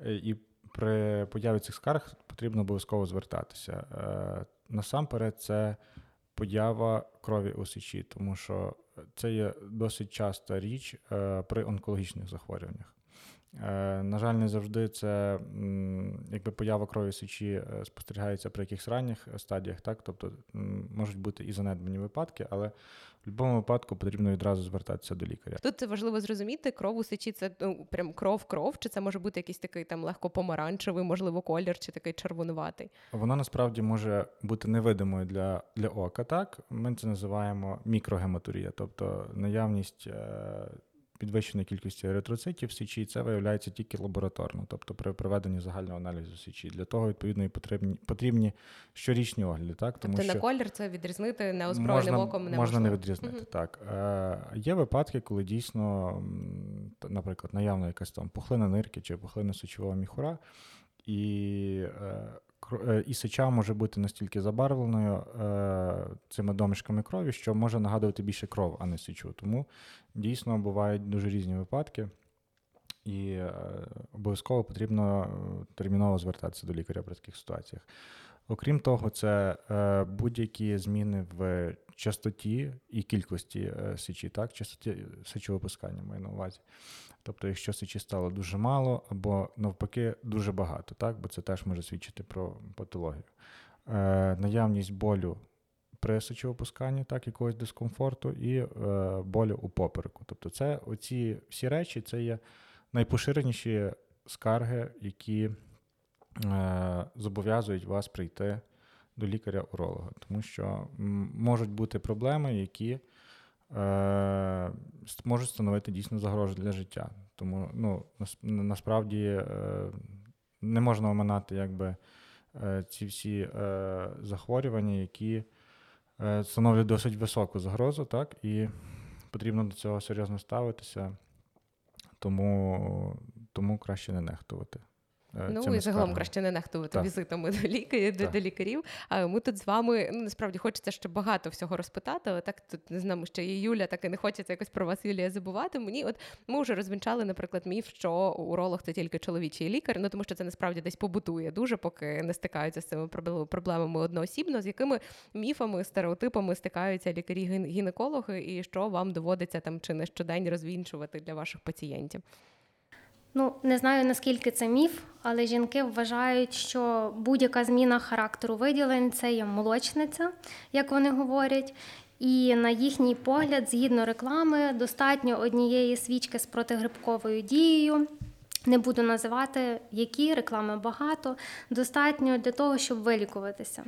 Е, і при появі цих скарг потрібно обов'язково звертатися. Е, насамперед, це поява крові у сечі, тому що це є досить часта річ е, при онкологічних захворюваннях. На жаль, не завжди це якби поява крові сечі спостерігається при якихось ранніх стадіях, так тобто можуть бути і занедбані випадки, але в будь-якому випадку потрібно відразу звертатися до лікаря. Тут це важливо зрозуміти, кров у сечі це ну, прям кров-кров, чи це може бути якийсь такий там легко помаранчевий, можливо, колір, чи такий червонуватий. Вона насправді може бути невидимою для для ока. Так ми це називаємо мікрогематурія, тобто наявність е, підвищеної кількості еритроцитів в сечі, це виявляється тільки лабораторно, тобто при проведенні загального аналізу сечі. Для того, відповідно, і потрібні потрібні щорічні огляди. Так? Тому тобто що на колір це відрізнити неозброєним оком не можна не відрізнити. Угу. Так. Е, Є випадки, коли дійсно, наприклад, наявна якась там пухлина нирки чи пухлина сечового міхура, і Е, і сеча може бути настільки забарвленою е, цими домішками крові, що може нагадувати більше кров, а не сечу. Тому дійсно бувають дуже різні випадки, і е, обов'язково потрібно терміново звертатися до лікаря при таких ситуаціях. Окрім того, це будь-які зміни в частоті і кількості сечі, так, частоті сечовипускання маю на увазі. Тобто, якщо сечі стало дуже мало, або навпаки дуже багато, так? бо це теж може свідчити про патологію. Е, Наявність болю при сечовипусканні, так, якогось дискомфорту, і е, болю у попереку. Тобто, це оці всі речі це є найпоширеніші скарги, які е, зобов'язують вас прийти до лікаря-уролога, тому що можуть бути проблеми, які можуть становити дійсно загрозу для життя. Тому ну, насправді е, не можна оминати якби, е, ці всі е, захворювання, які е, становлять досить високу загрозу, так, і потрібно до цього серйозно ставитися, тому, тому краще не нехтувати. Е, ну і загалом краще не нехтувати так. візитами до лікарів, до, до лікарів. А ми тут з вами ну насправді хочеться ще багато всього розпитати, але так тут не знаю, ще і Юля, так і не хочеться якось про вас Юлія забувати. Мені от ми вже розвінчали, наприклад, міф, що уролог це тільки чоловічий лікар. Ну тому що це насправді десь побутує дуже, поки не стикаються з цими проблемами одноосібно, з якими міфами, стереотипами стикаються лікарі-гінекологи, і що вам доводиться там чи не щодень розвінчувати для ваших пацієнтів. Ну, не знаю наскільки це міф, але жінки вважають, що будь-яка зміна характеру виділень це є молочниця, як вони говорять. І на їхній погляд, згідно реклами, достатньо однієї свічки з протигрибковою дією. Не буду називати, які реклами багато, достатньо для того, щоб вилікуватися.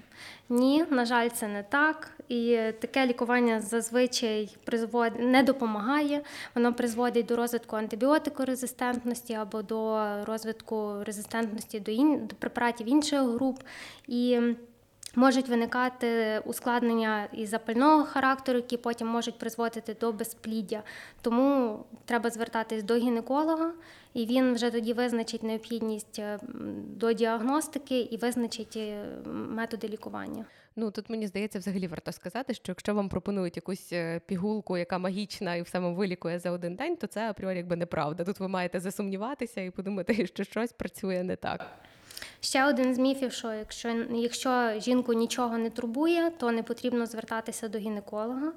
Ні, на жаль, це не так. І таке лікування зазвичай призводить, не допомагає. Воно призводить до розвитку антибіотикорезистентності або до розвитку резистентності до, ін... до препаратів інших груп. І Можуть виникати ускладнення і запального характеру, які потім можуть призводити до безпліддя. Тому треба звертатись до гінеколога, і він вже тоді визначить необхідність е, до діагностики і визначить е, методи лікування. Ну тут мені здається, взагалі варто сказати, що якщо вам пропонують якусь е, пігулку, яка магічна і все вам вилікує за один день, то це апріорі якби неправда. Тут ви маєте засумніватися і подумати, що щось працює не так. Ще один з міфів, що якщо якщо жінку нічого не турбує, то не потрібно звертатися до гінеколога.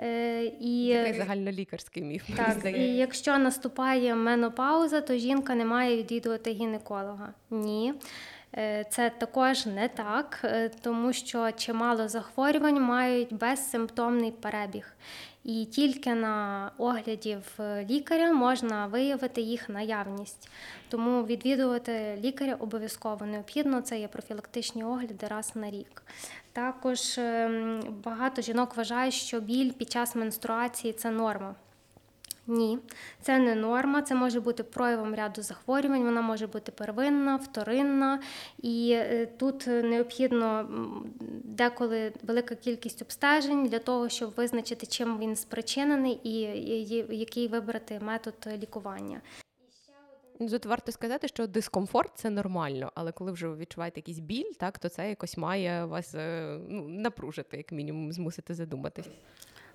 Е, і Такий загальнолікарський міф. Так, і якщо наступає менопауза, то жінка не має відвідувати гінеколога. Ні. Е, це також не так, е, тому що чимало захворювань мають безсимптомний перебіг і тільки на огляді в лікаря можна виявити їх наявність. Тому відвідувати лікаря обов'язково необхідно. Це є профілактичні огляди раз на рік. Також ем, багато жінок вважають, що біль під час менструації це норма. Ні, це не норма, це може бути проявом ряду захворювань, вона може бути первинна, вторинна, і е, тут необхідно деколи велика кількість обстежень для того, щоб визначити, чим він спричинений і який вибрати метод лікування. Тут варто сказати, що дискомфорт це нормально, але коли вже ви відчуваєте якийсь біль, так то це якось має вас е, ну, напружити, як мінімум, змусити задуматись.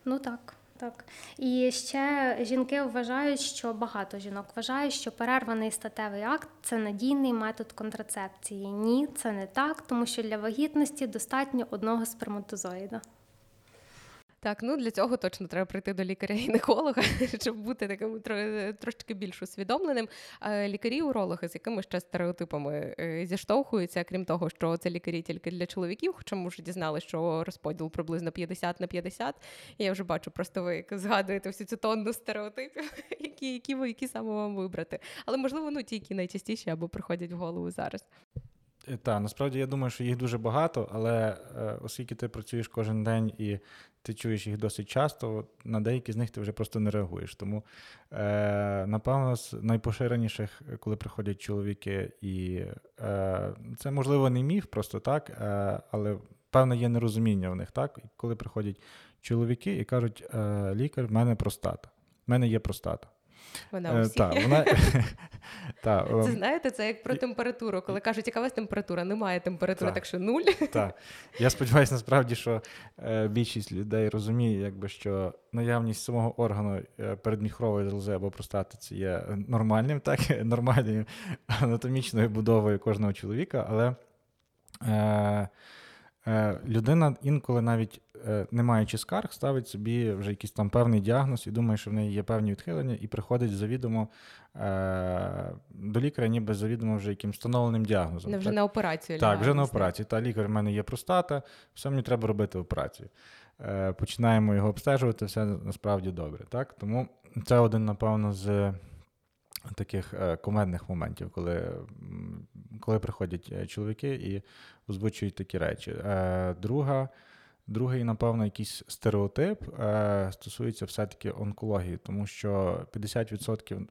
Ну так. Так і ще жінки вважають, що багато жінок вважають, що перерваний статевий акт це надійний метод контрацепції. Ні, це не так, тому що для вагітності достатньо одного сперматозоїда. Так, ну для цього точно треба прийти до лікаря-гінеколога, щоб бути таким трошки більш усвідомленим. Лікарі-урологи, з якими ще стереотипами е, зіштовхуються, крім того, що це лікарі тільки для чоловіків, хоча ми вже дізналися, що розподіл приблизно 50 на 50. Я вже бачу, просто ви згадуєте всю цю тонну стереотипів, які які, які саме вам вибрати. Але можливо, ну ті, які найчастіші або приходять в голову зараз. Е, так, насправді я думаю, що їх дуже багато, але е, оскільки ти працюєш кожен день і ти чуєш їх досить часто, на деякі з них ти вже просто не реагуєш. Тому, е, напевно, з найпоширеніших, коли приходять чоловіки, і е, це можливо не міф, просто так, е, але певне є нерозуміння в них, так? Коли приходять чоловіки і кажуть, е, лікар, в мене простата. В мене є простата. Вона у всіх. Та, вона... та, Це знаєте, це як про температуру. Коли кажуть, яка у вас температура, немає температури, та. так що нуль. Так. Я сподіваюся, насправді, що е, більшість людей розуміє, якби, що наявність самого органу е, передміхрової залози або простати це є нормальним, так, нормальною анатомічною будовою кожного чоловіка, але. Е, Е, людина інколи навіть е, не маючи скарг, ставить собі вже якийсь там певний діагноз і думає, що в неї є певні відхилення, і приходить завідомо е, до лікаря, ніби завідомо вже яким встановленим діагнозом. Не вже так? на операцію. Так, вже на операцію. Та лікар в мене є простата, все мені треба робити операцію. Починаємо його обстежувати, все насправді добре. Так? Тому це один, напевно, з таких комедних моментів, коли коли приходять чоловіки і озвучують такі речі. Е, друга, Другий, напевно, якийсь стереотип е, стосується все-таки онкології, тому що 50%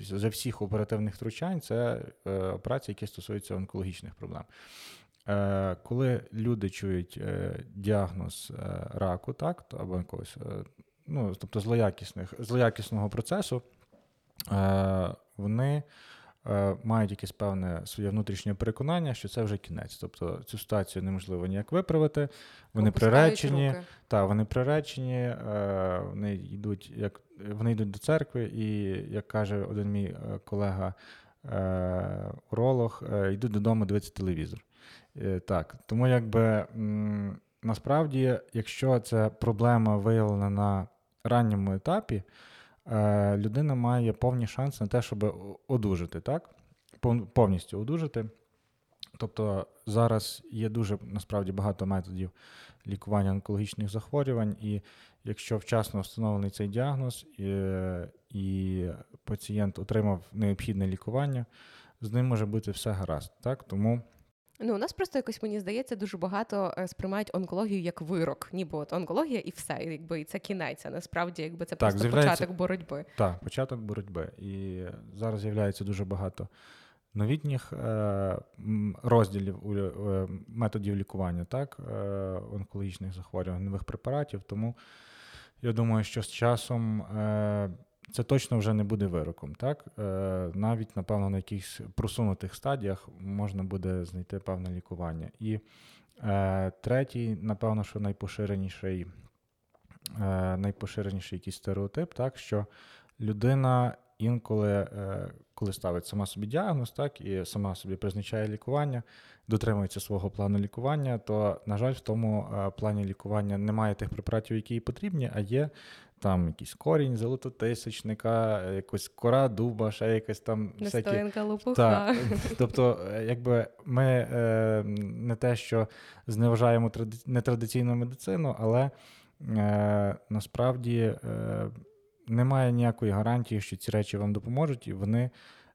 за всіх оперативних втручань це е, операції, які стосуються онкологічних проблем. Коли люди чують діагноз раку, так, або якогось, ну, тобто злоякісних, злоякісного процесу, вони Е, мають якесь певне своє внутрішнє переконання, що це вже кінець. Тобто цю ситуацію неможливо ніяк виправити. Вони приречені, та, вони приречені, е, вони йдуть, як вони йдуть до церкви, і як каже один мій е, колега. Уролог йдуть додому дивитися телевізор. Так, Тому якби насправді, якщо ця проблема виявлена на ранньому етапі, Е, людина має повні шанси на те, щоб одужати, так? повністю одужати. Тобто зараз є дуже насправді багато методів лікування онкологічних захворювань, і якщо вчасно встановлений цей діагноз, і, і пацієнт отримав необхідне лікування, з ним може бути все гаразд. Так? Тому Ну, у нас просто якось мені здається, дуже багато е, сприймають онкологію як вирок, ніби от онкологія і все, якби і це кінець. а Насправді, якби це так, просто початок боротьби. Так, початок боротьби. І зараз з'являється дуже багато новітніх е, розділів у е, методів лікування, так, е, онкологічних захворювань, нових препаратів. Тому я думаю, що з часом. Е, це точно вже не буде вироком. Так? Е, навіть, напевно, на якихось просунутих стадіях можна буде знайти певне лікування. І е, третій, напевно, що найпоширеніший е, найпоширеніший якийсь стереотип, так, що людина інколи, коли ставить сама собі діагноз, так, і сама собі призначає лікування, дотримується свого плану лікування, то, на жаль, в тому плані лікування немає тих препаратів, які їй потрібні, а є там якийсь корінь золототисячника, якась кора дуба, ще якась там Настоянка лопуха. Так. Тобто, е, якби ми е, не те, що зневажаємо тради... нетрадиційну медицину, але е, насправді е, немає ніякої гарантії, що ці речі вам допоможуть, і вони.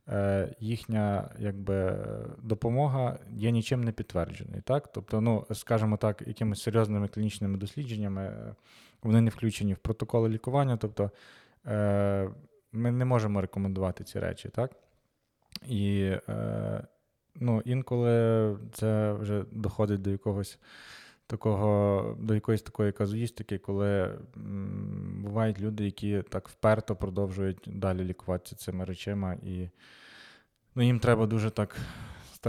Е, їхня якби, допомога є нічим не підтвердженою. Так? Тобто, ну, скажімо так, якимись серйозними клінічними дослідженнями вони не включені в протоколи лікування, тобто е, ми не можемо рекомендувати ці речі, так? І е, ну, інколи це вже доходить до якогось такого, до якоїсь такої казуїстики, коли м, бувають люди, які так вперто продовжують далі лікуватися цими речами, і ну, їм треба дуже так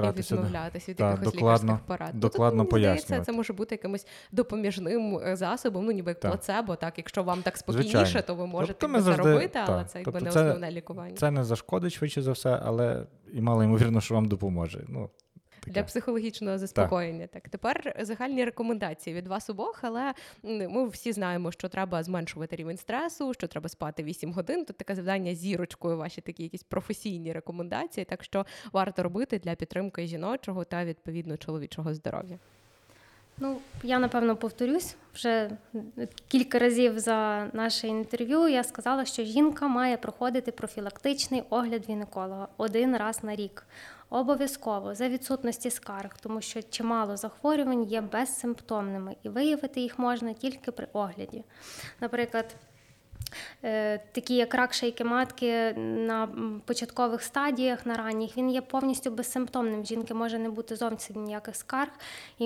старатися відмовлятися від та, якихось докладно, лікарських порад. Ну, докладно ну, пояснювати. Це може бути якимось допоміжним е, засобом, ну ніби як та. плацебо, так якщо вам так спокійніше, Звичайно. то ви можете тобто це робити, але це якби тобто не це, основне лікування. Це не зашкодить швидше за все, але і мало ймовірно, що вам допоможе. Ну для психологічного заспокоєння. Так. так тепер загальні рекомендації від вас обох, але ми всі знаємо, що треба зменшувати рівень стресу, що треба спати 8 годин. Тут таке завдання зірочкою, ваші такі якісь професійні рекомендації. Так що варто робити для підтримки жіночого та відповідно чоловічого здоров'я. Ну, я напевно повторюсь вже кілька разів за наше інтерв'ю. Я сказала, що жінка має проходити профілактичний огляд гінеколога один раз на рік. Обов'язково за відсутності скарг, тому що чимало захворювань є безсимптомними, і виявити їх можна тільки при огляді. Наприклад, такі як рак шейки матки на початкових стадіях, на ранніх, він є повністю безсимптомним. Жінки може не бути зовсім ніяких скарг, і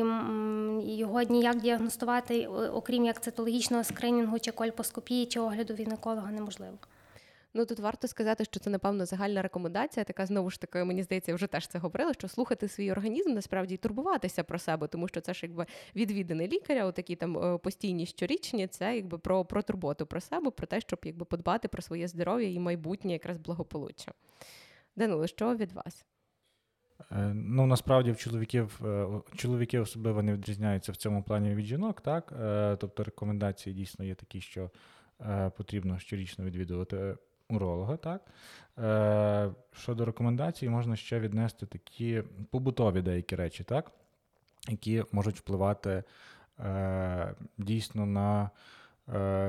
його ніяк діагностувати, окрім як цитологічного скринінгу чи кольпоскопії, чи огляду вінеколога неможливо. Ну тут варто сказати, що це напевно загальна рекомендація. Така знову ж таки, мені здається, вже теж це говорила, що слухати свій організм насправді і турбуватися про себе, тому що це ж якби відвідини лікаря, отакі там е, постійні щорічні, це якби про про турботу про себе, про те, щоб якби подбати про своє здоров'я і майбутнє якраз благополуччя. Данило, що від вас? Е, ну, насправді в чоловіків е, чоловіки особливо не відрізняються в цьому плані від жінок, так? Тобто рекомендації дійсно є такі, що потрібно щорічно відвідувати уролога. так? Щодо рекомендацій, можна ще віднести такі побутові деякі речі, так? які можуть впливати дійсно на.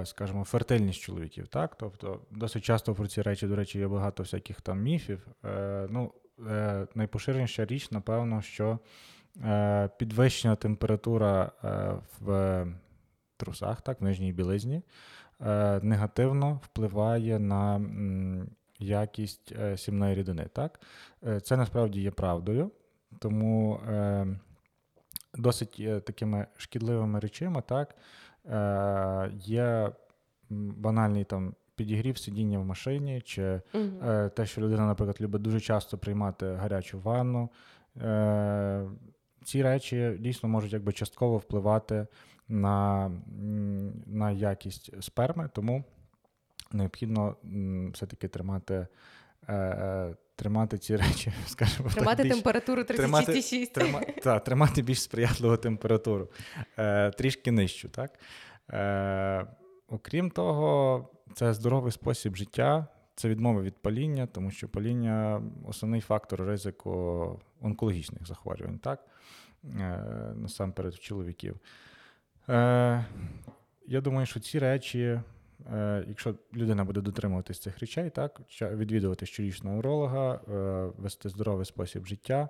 Скажімо, фертильність чоловіків, так? Тобто досить часто про ці речі, до речі, є багато всяких там міфів. Ну, е, найпоширеніша річ, напевно, що е, підвищена температура е, в трусах, так, в нижній білизні, е, негативно впливає на якість е, сімної рідини. Так? Е, це насправді є правдою, тому досить такими шкідливими речами так, є банальний там підігрів сидіння в машині, чи угу. е, те, що людина, наприклад, любить дуже часто приймати гарячу ванну. Е, Ці речі дійсно можуть якби частково впливати на, на якість сперми, тому необхідно все-таки тримати. Е, е, тримати ці речі, скажімо тримати так, більш, температуру 36,6. Тримати, трима, тримати більш сприятливу температуру, е, трішки нижчу. Так? Е, Окрім того, це здоровий спосіб життя, це відмова від паління, тому що паління основний фактор ризику онкологічних захворювань, так? Е, насамперед в чоловіків. Е, я думаю, що ці речі, е, якщо людина буде дотримуватись цих речей, так, відвідувати щорічного уролога, вести здоровий спосіб життя,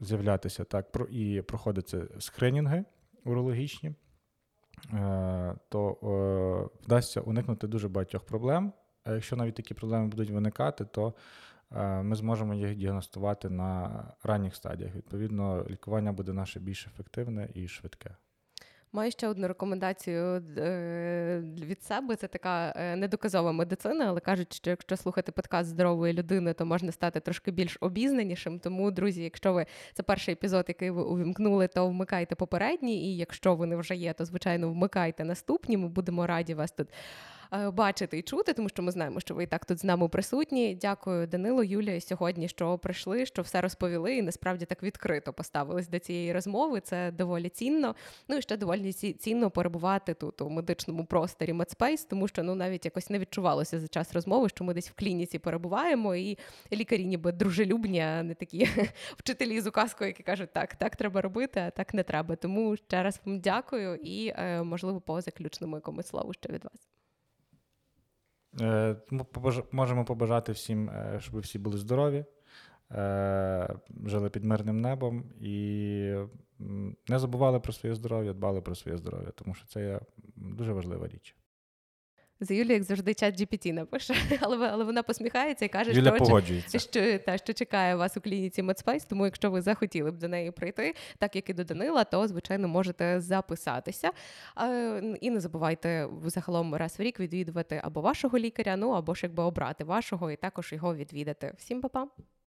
з'являтися так, і проходити скринінги урологічні. То вдасться уникнути дуже багатьох проблем. А якщо навіть такі проблеми будуть виникати, то ми зможемо їх діагностувати на ранніх стадіях. Відповідно, лікування буде наше більш ефективне і швидке. Маю ще одну рекомендацію е, від себе. Це така е, недоказова медицина, але кажуть, що якщо слухати подкаст здорової людини, то можна стати трошки більш обізнанішим. Тому, друзі, якщо ви це перший епізод, який ви увімкнули, то вмикайте попередній. І якщо вони вже є, то звичайно вмикайте наступні. Ми будемо раді вас тут. Е, бачити і чути, тому що ми знаємо, що ви і так тут з нами присутні. Дякую, Данило, Юлія, сьогодні, що прийшли, що все розповіли, і насправді так відкрито поставились до цієї розмови. Це доволі цінно. Ну і ще доволі цінно перебувати тут у медичному просторі Медспейс, тому що ну навіть якось не відчувалося за час розмови, що ми десь в клініці перебуваємо, і лікарі, ніби дружелюбні, а не такі вчителі з указкою, які кажуть, так, так треба робити, а так не треба. Тому ще раз вам дякую і е, можливо по заключному якомусь слову ще від вас. Е, можемо побажати всім, е, щоб всі були здорові, е, жили під мирним небом і не забували про своє здоров'я, дбали про своє здоров'я, тому що це є дуже важлива річ. За Юлі, як завжди, чат GPT напише, але але вона посміхається і каже, Юля що, погоджується. що та, що чекає вас у клініці MedSpace, Тому, якщо ви захотіли б до неї прийти, так як і до Данила, то звичайно можете записатися. І не забувайте загалом раз в рік відвідувати або вашого лікаря, ну або ж якби обрати вашого і також його відвідати. Всім па-па!